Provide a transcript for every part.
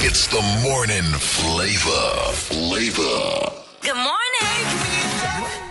It's the morning flavor. Flavor. Good morning.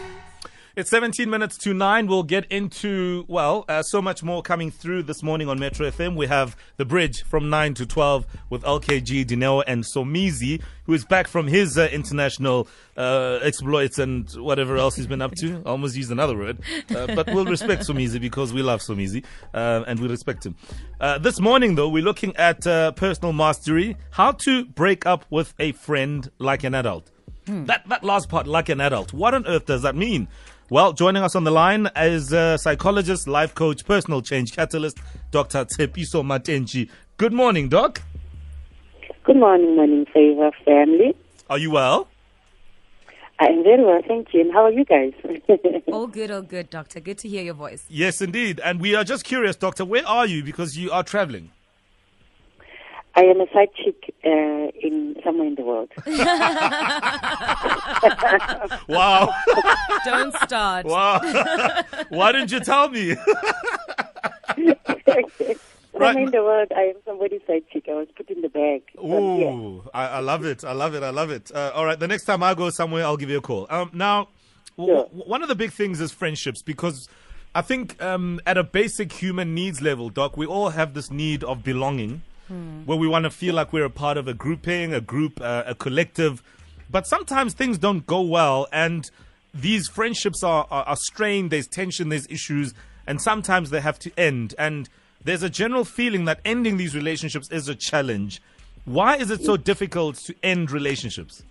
It's 17 minutes to 9. We'll get into, well, uh, so much more coming through this morning on Metro FM. We have The Bridge from 9 to 12 with LKG, Dineo, and Somizi, who is back from his uh, international uh, exploits and whatever else he's been up to. I almost used another word. Uh, but we'll respect Somizi because we love Somizi uh, and we respect him. Uh, this morning, though, we're looking at uh, personal mastery how to break up with a friend like an adult. That, that last part, like an adult. What on earth does that mean? Well, joining us on the line is uh, psychologist, life coach, personal change catalyst, Dr. Tsepiso Matenji. Good morning, Doc. Good morning, morning favor family. Are you well? I am very well, thank you. And how are you guys? All good, all good, doctor. Good to hear your voice. Yes, indeed. And we are just curious, Doctor, where are you? Because you are traveling. I am a side chick uh, in somewhere in the world. Wow. Don't start. wow. Why didn't you tell me? somewhere in the world, I am somebody's side chick. I was put in the bag. Um, yeah. I, I love it. I love it. I love it. Uh, all right, the next time I go somewhere, I'll give you a call. Um, now, Sure. w- one of the big things is friendships because I think um, at a basic human needs level, Doc, we all have this need of belonging where we want to feel like we're a part of a grouping, a group, uh, a collective. But sometimes things don't go well and these friendships are, are, are strained, there's tension, there's issues, and sometimes they have to end. And there's a general feeling that ending these relationships is a challenge. Why is it so difficult to end relationships?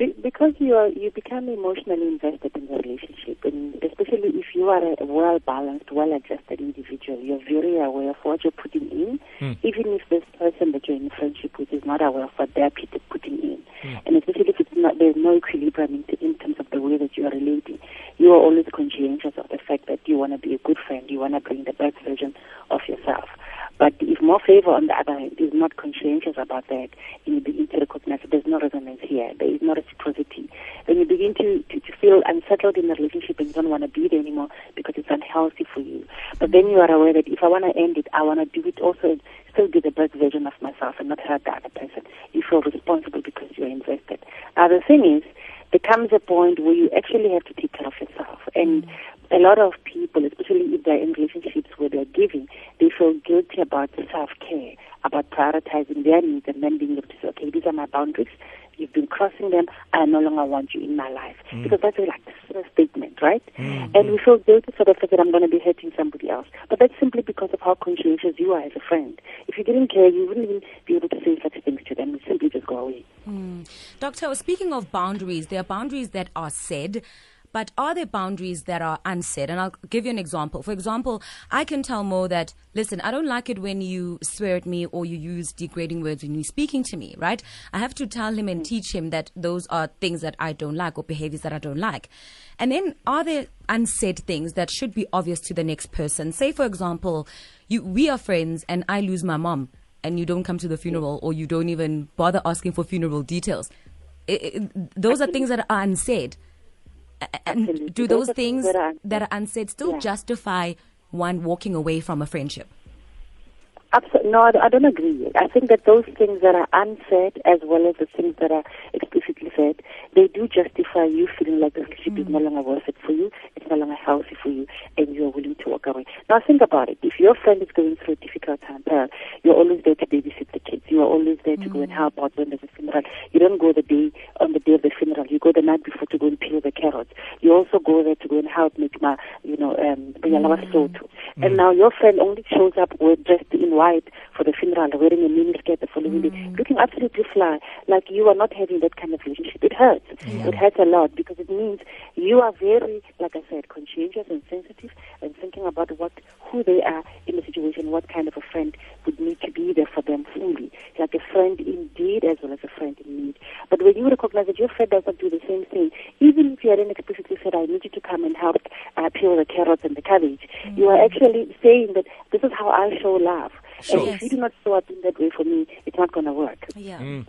Be- because you are you become emotionally invested in the relationship, and especially if you are a well balanced, well adjusted individual, you're very aware of what you're putting in, hmm. even if this person that you're in friendship with is not aware of what they're putting in, hmm. and especially if it's not there's no equilibrium in, in terms of the way that you are relating, you are always conscientious of the fact that you want to be a good friend, you want to bring the best version of yourself. But if more favor, on the other hand, is not conscientious about that, and you begin that there's no resonance here, there is no reciprocity, then you begin to, to, to feel unsettled in the relationship and you don't want to be there anymore because it's unhealthy for you. But then you are aware that if I want to end it, I want to do it also, still be the best version of myself and not hurt the other person. You feel responsible because you're invested. Now, the thing is, there comes a point where you actually have to take care of yourself. And a lot of people, especially if they're in relationships where they're giving, they feel guilty about self-care, about prioritizing their needs and then being able to say, okay, these are my boundaries. You've been crossing them. I no longer want you in my life. Mm. Because that's a, like a statement, right? Mm. And we feel guilty for the fact that I'm going to be hurting somebody else. But that's simply because of how conscientious you are as a friend. If you didn't care, you wouldn't even be able to say such things to them. You simply just go away. Doctor, speaking of boundaries, there are boundaries that are said, but are there boundaries that are unsaid? And I'll give you an example. For example, I can tell Mo that, listen, I don't like it when you swear at me or you use degrading words when you're speaking to me, right? I have to tell him and teach him that those are things that I don't like or behaviors that I don't like. And then are there unsaid things that should be obvious to the next person? Say, for example, you, we are friends and I lose my mom and you don't come to the funeral or you don't even bother asking for funeral details. I- I- those are things that are unsaid. And Absolutely. do Those those things that are that are unsaid still Yeah. justify one walking away from a friendship? Absolutely. No, I don't agree. I think that those things that are unsaid, as well as the things that are explicitly said, they do justify you feeling like the relationship is no mm. longer worth it for you, no longer healthy for you, and you are willing to walk away. Now, think about it. If your friend is going through a difficult time, Pearl, you're always there to babysit the kids. You are always there to go and help out when there's a funeral. You don't go the day on the day of the funeral. You go the night before to go and peel the carrots. You also go there to go and help make my, you know, um, mm. And now your friend only shows up dressed in white for the funeral, wearing a mini skirt the following day, looking absolutely fly, like you are not having that kind of relationship. It hurts. It hurts a lot because it means you are very, like I said, conscientious and sensitive and thinking about what who they are in the situation, what kind of a friend would need to be there for them fully, like a friend indeed as well as a friend in need. But when you recognize that your friend does not do the same thing, even if you hadn't explicitly said, I need you to come and help uh, peel the carrots and the cabbage, you are actually saying that this is how I show love. Sure. And if you do not show up in that way for me, it's not going to work. Yeah.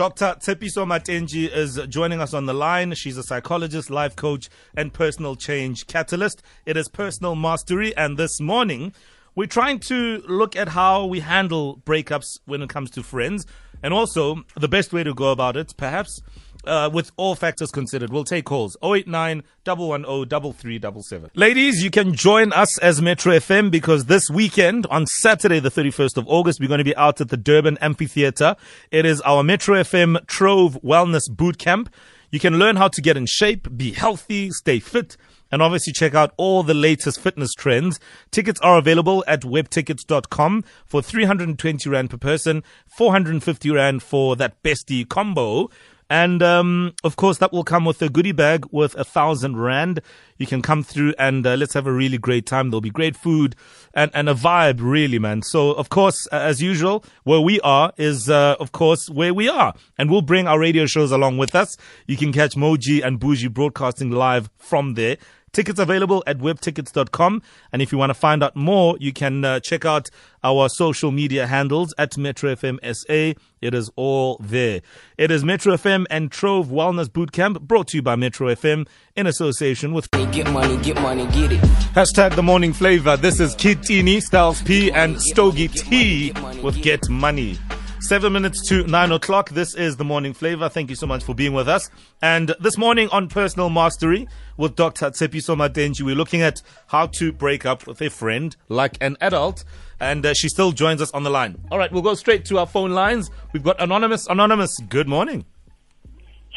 Dr. Tsepiso Matenji is joining us on the line. She's a psychologist, life coach, and personal change catalyst. It is personal mastery, and this morning we're trying to look at how we handle breakups when it comes to friends, and also the best way to go about it, perhaps. Uh, with all factors considered, we'll take calls 089 110 3377. Ladies, you can join us as Metro FM because this weekend, on Saturday, the 31st of August, we're going to be out at the Durban Amphitheatre. It is our Metro FM Trove Wellness Boot Camp. You can learn how to get in shape, be healthy, stay fit, and obviously check out all the latest fitness trends. Tickets are available at webtickets.com for 320 Rand per person, 450 Rand for that bestie combo. And um, of course, that will come with a goodie bag worth a thousand rand. You can come through and uh, let's have a really great time. There'll be great food and, and a vibe, really, man. So, of course, uh, as usual, where we are is, uh, of course, where we are. And we'll bring our radio shows along with us. You can catch Moji and Bougie broadcasting live from there. Tickets available at webtickets.com. And if you want to find out more, you can uh, check out our social media handles at Metro FM SA. It is all there. It is Metro FM and Trove Wellness Bootcamp brought to you by Metro FM in association with Get money, get money, get it. Hashtag the morning flavor. This is Kitini, Styles P, and Stogie T with Get Money. Seven minutes to nine o'clock. This is the morning flavor. Thank you so much for being with us. And this morning on personal mastery with Dr. Tsepiso Matenji, we're looking at how to break up with a friend like an adult. And uh, she still joins us on the line. All right, we'll go straight to our phone lines. We've got Anonymous. Anonymous, good morning.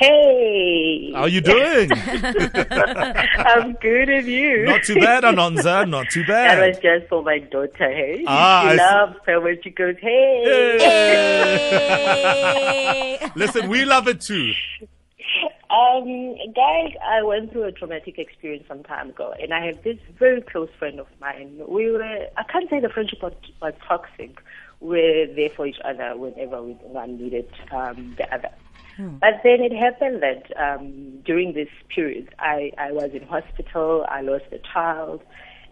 Hey, How are you doing? I'm good and you. Not too bad, Anonza. Not too bad. That was just for my daughter, hey? Ah, I she see. loves her when she goes, hey. Hey. Listen, we love it too. Um, guys, I went through a traumatic experience some time ago, and I have this very close friend of mine. We were, I can't say the friendship was, was toxic. We were there for each other whenever we, one needed um, the other. But then it happened that um, during this period, I, I was in hospital, I lost a child,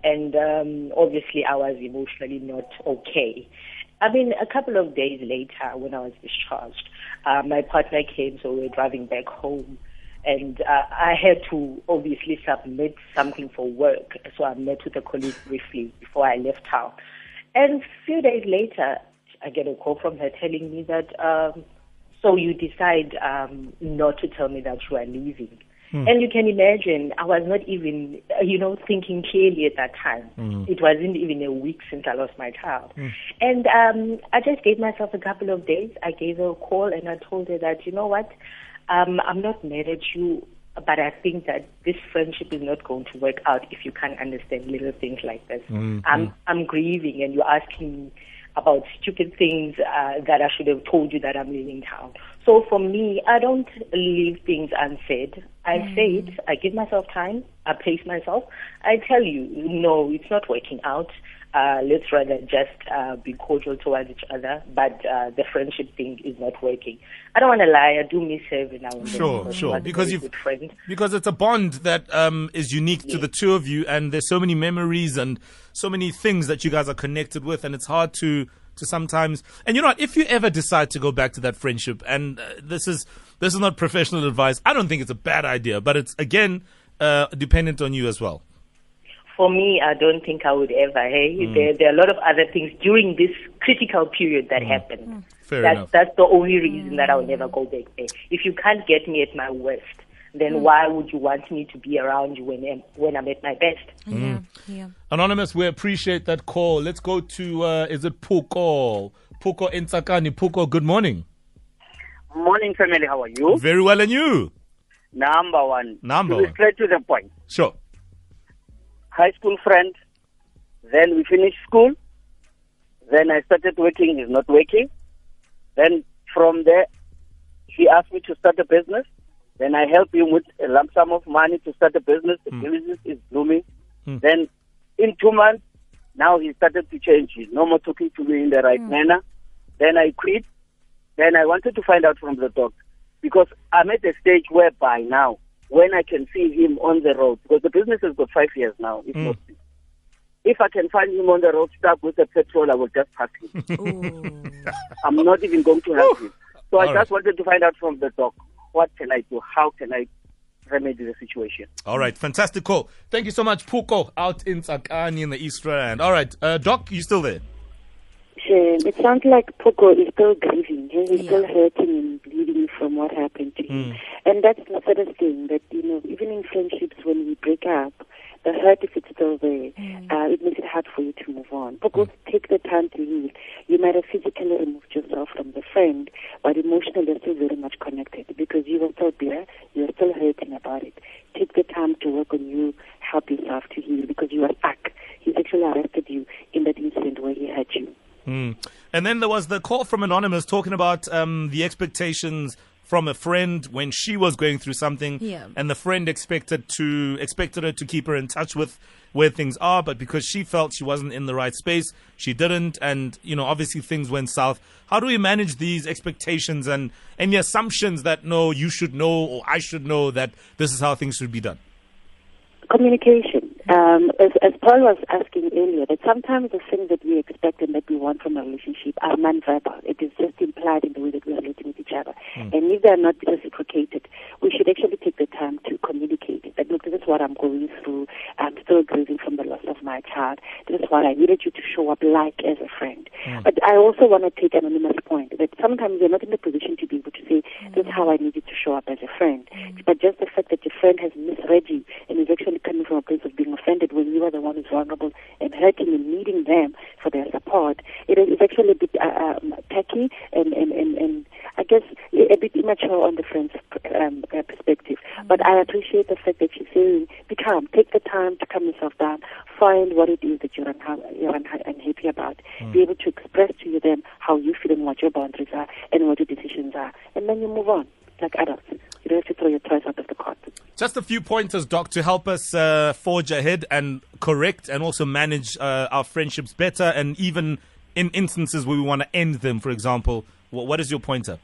and um, obviously I was emotionally not okay. I mean, a couple of days later, when I was discharged, uh, my partner came, so we were driving back home, and uh, I had to obviously submit something for work. So I met with a colleague briefly before I left town. And a few days later, I get a call from her telling me that, um, so you decide um, not to tell me that you are leaving. And you can imagine, I was not even, uh, you know, thinking clearly at that time. It wasn't even a week since I lost my child. And um, I just gave myself a couple of days. I gave her a call and I told her that, you know what, um, I'm not mad at you, but I think that this friendship is not going to work out if you can't understand little things like this. I'm, I'm grieving and you're asking me about stupid things uh, that I should have told you that I'm leaving town. So for me, I don't leave things unsaid. I say it. I give myself time. I pace myself. I tell you, no, it's not working out. Uh, let's rather just uh, be cordial towards each other. But uh, the friendship thing is not working. I don't want to lie. I do miss her every now and then. Sure, because sure. Because you've because it's a bond that um, is unique to the two of you, and there's so many memories and so many things that you guys are connected with, and it's hard to to sometimes. And you know what? If you ever decide to go back to that friendship, and uh, this is this is not professional advice, I don't think it's a bad idea, but it's again uh, dependent on you as well. For me, I don't think I would ever. Hey, Mm. there, there are a lot of other things during this critical period that happened. Fair that's, enough. That's the only reason that I will never go back there. If you can't get me at my worst, then why would you want me to be around you when I'm, when I'm at my best? Yeah, yeah. Anonymous, we appreciate that call. Let's go to uh, is it Puko? Puko Intsakani. Puko, good morning. Morning, family. How are you? Very well, and you? Number one. Number to one. Straight to the point. Sure. High school friend. Then we finished school. Then I started working. He's not working. Then from there, he asked me to start a business. Then I helped him with a lump sum of money to start a business. The hmm. business is blooming. Hmm. Then in two months, now he started to change. He's no more talking to me in the right hmm. manner. Then I quit. Then I wanted to find out from the doctor because I'm at a stage whereby now, when I can see him on the road, because the business has got five years now, if not six. If I can find him on the road stuck with the petrol, I will just pass him. I'm not even going to help him. So I just right. wanted to find out from the doc, what can I do? How can I remedy the situation. All right, fantastic call. Thank you so much, Puko, out in Tsakani in the East Rand. All right, uh, Doc, you still there? Shame. It sounds like Puko is still grieving. He- He's Yeah. still hurting and bleeding from what happened to him. Hmm. And that's the saddest thing that, you know, even in friendships when we break up, the hurt, if it's still there, hmm. uh, it makes it hard for you to move on. Puko, hmm. take the time to heal. You might have physically removed yourself from the friend, but emotionally you're still very much connected because you were still bitter, you're still hurting about it. Take the time to work on you, help yourself to heal because you are stuck. He's actually arrested you in that incident where he hurt you. Mm. And then there was the call from Anonymous talking about um, the expectations from a friend when she was going through something, Yeah. and the friend expected to expected her to keep her in touch with where things are, but because she felt she wasn't in the right space, she didn't, and you know obviously things went south. How do we manage these expectations and any assumptions that no, you should know or I should know that this is how things should be done? Communication. Um, as, as Paul was asking earlier, that sometimes the things that we expect and that we want from a relationship are non-verbal. It is just implied in the way that we are relating with each other. Hmm. And if they are not reciprocated, we should actually take the time to communicate that, look, this is what I'm going through. I'm still grieving from the loss of my child. This is what I needed you to show up like as a friend. Hmm. But I also want to take anonymous point that sometimes you're not in the position to be able to say, this is how I need you to show up as a friend. Hmm. But just the fact that your friend has misread you and is actually coming from a place of being offended when you are the one who's vulnerable and hurting and needing them for their support, it is actually a bit uh, um, tacky and, and, and, and I guess a bit immature on the friend's um, uh, perspective. But I appreciate the fact that she's saying, be calm, take the time to calm yourself down, find what it is that you're, unha- you're unha- unhappy about, be able to express to them how you feel and what your boundaries are and what your decisions are, and then you move on like adults. You don't have to throw your toys out of the cot. Just a few pointers, Doc, to help us uh, forge ahead and correct and also manage uh, our friendships better, and even in instances where we want to end them, for example. What, what is your pointer?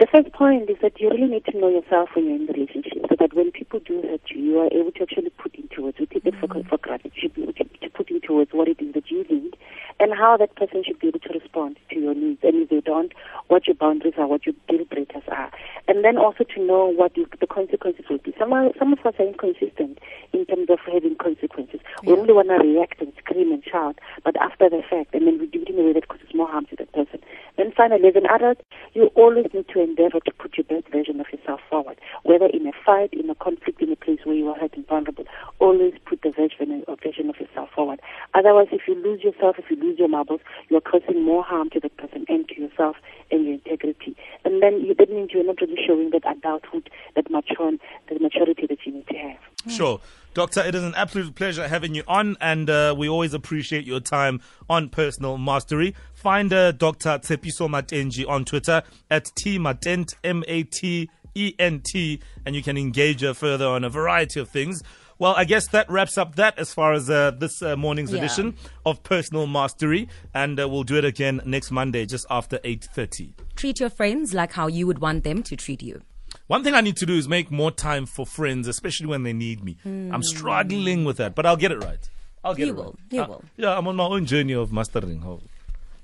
The first point is that you really need to know yourself when you're in the relationship so that when people do hurt you, you are able to actually put into words. We take it for, for granted. You should be able to, to put into words what it is that you need and how that person should be able to respond to your needs. And if they don't, what your boundaries are, what your deal breakers are. And then also to know what you, the consequences will be. Some, are, some of us are inconsistent in terms of having consequences. We only want to react and scream and shout, but after the fact, and then we do it in a way that causes more harm to that person. Then finally, as an adult, you always need to endeavor to put your best version of yourself forward, whether in a fight, in a conflict, in a place where you are hurt and vulnerable. Always put the version of, version of yourself forward. Otherwise, if you lose yourself, if you lose your marbles, you are causing more harm to the person and to yourself and your integrity. And then you, that means you're not really showing that adulthood, that mature, that maturity that you need to have. Sure. Doctor, it is an absolute pleasure having you on, and uh, we always appreciate your time on Personal Mastery. Find uh, Dr. Tsepiso Matenji on Twitter at tmatent, M A T E N T, and you can engage her further on a variety of things. Well, I guess that wraps up that as far as uh, this uh, morning's Yeah. edition of Personal Mastery, and uh, we'll do it again next Monday just after 8.30. Treat your friends like how you would want them to treat you. One thing I need to do is make more time for friends, especially when they need me. I'm struggling with that, but I'll get it right. I'll get You it will, right. you Uh, will. Yeah, I'm on my own journey of mastering.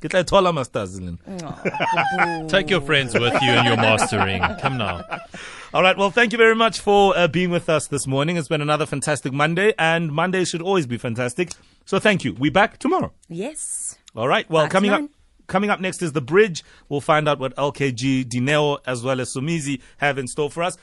How- Get like taller masters. Lynn. Take your friends with you in your mastering. Come now. All right. Well, thank you very much for uh, being with us this morning. It's been another fantastic Monday, and Mondays should always be fantastic. So thank you. We back tomorrow. Yes. All right. Well, Back coming up. Coming up next is the bridge. We'll find out what LKG, Dineo, as well as Somizi have in store for us.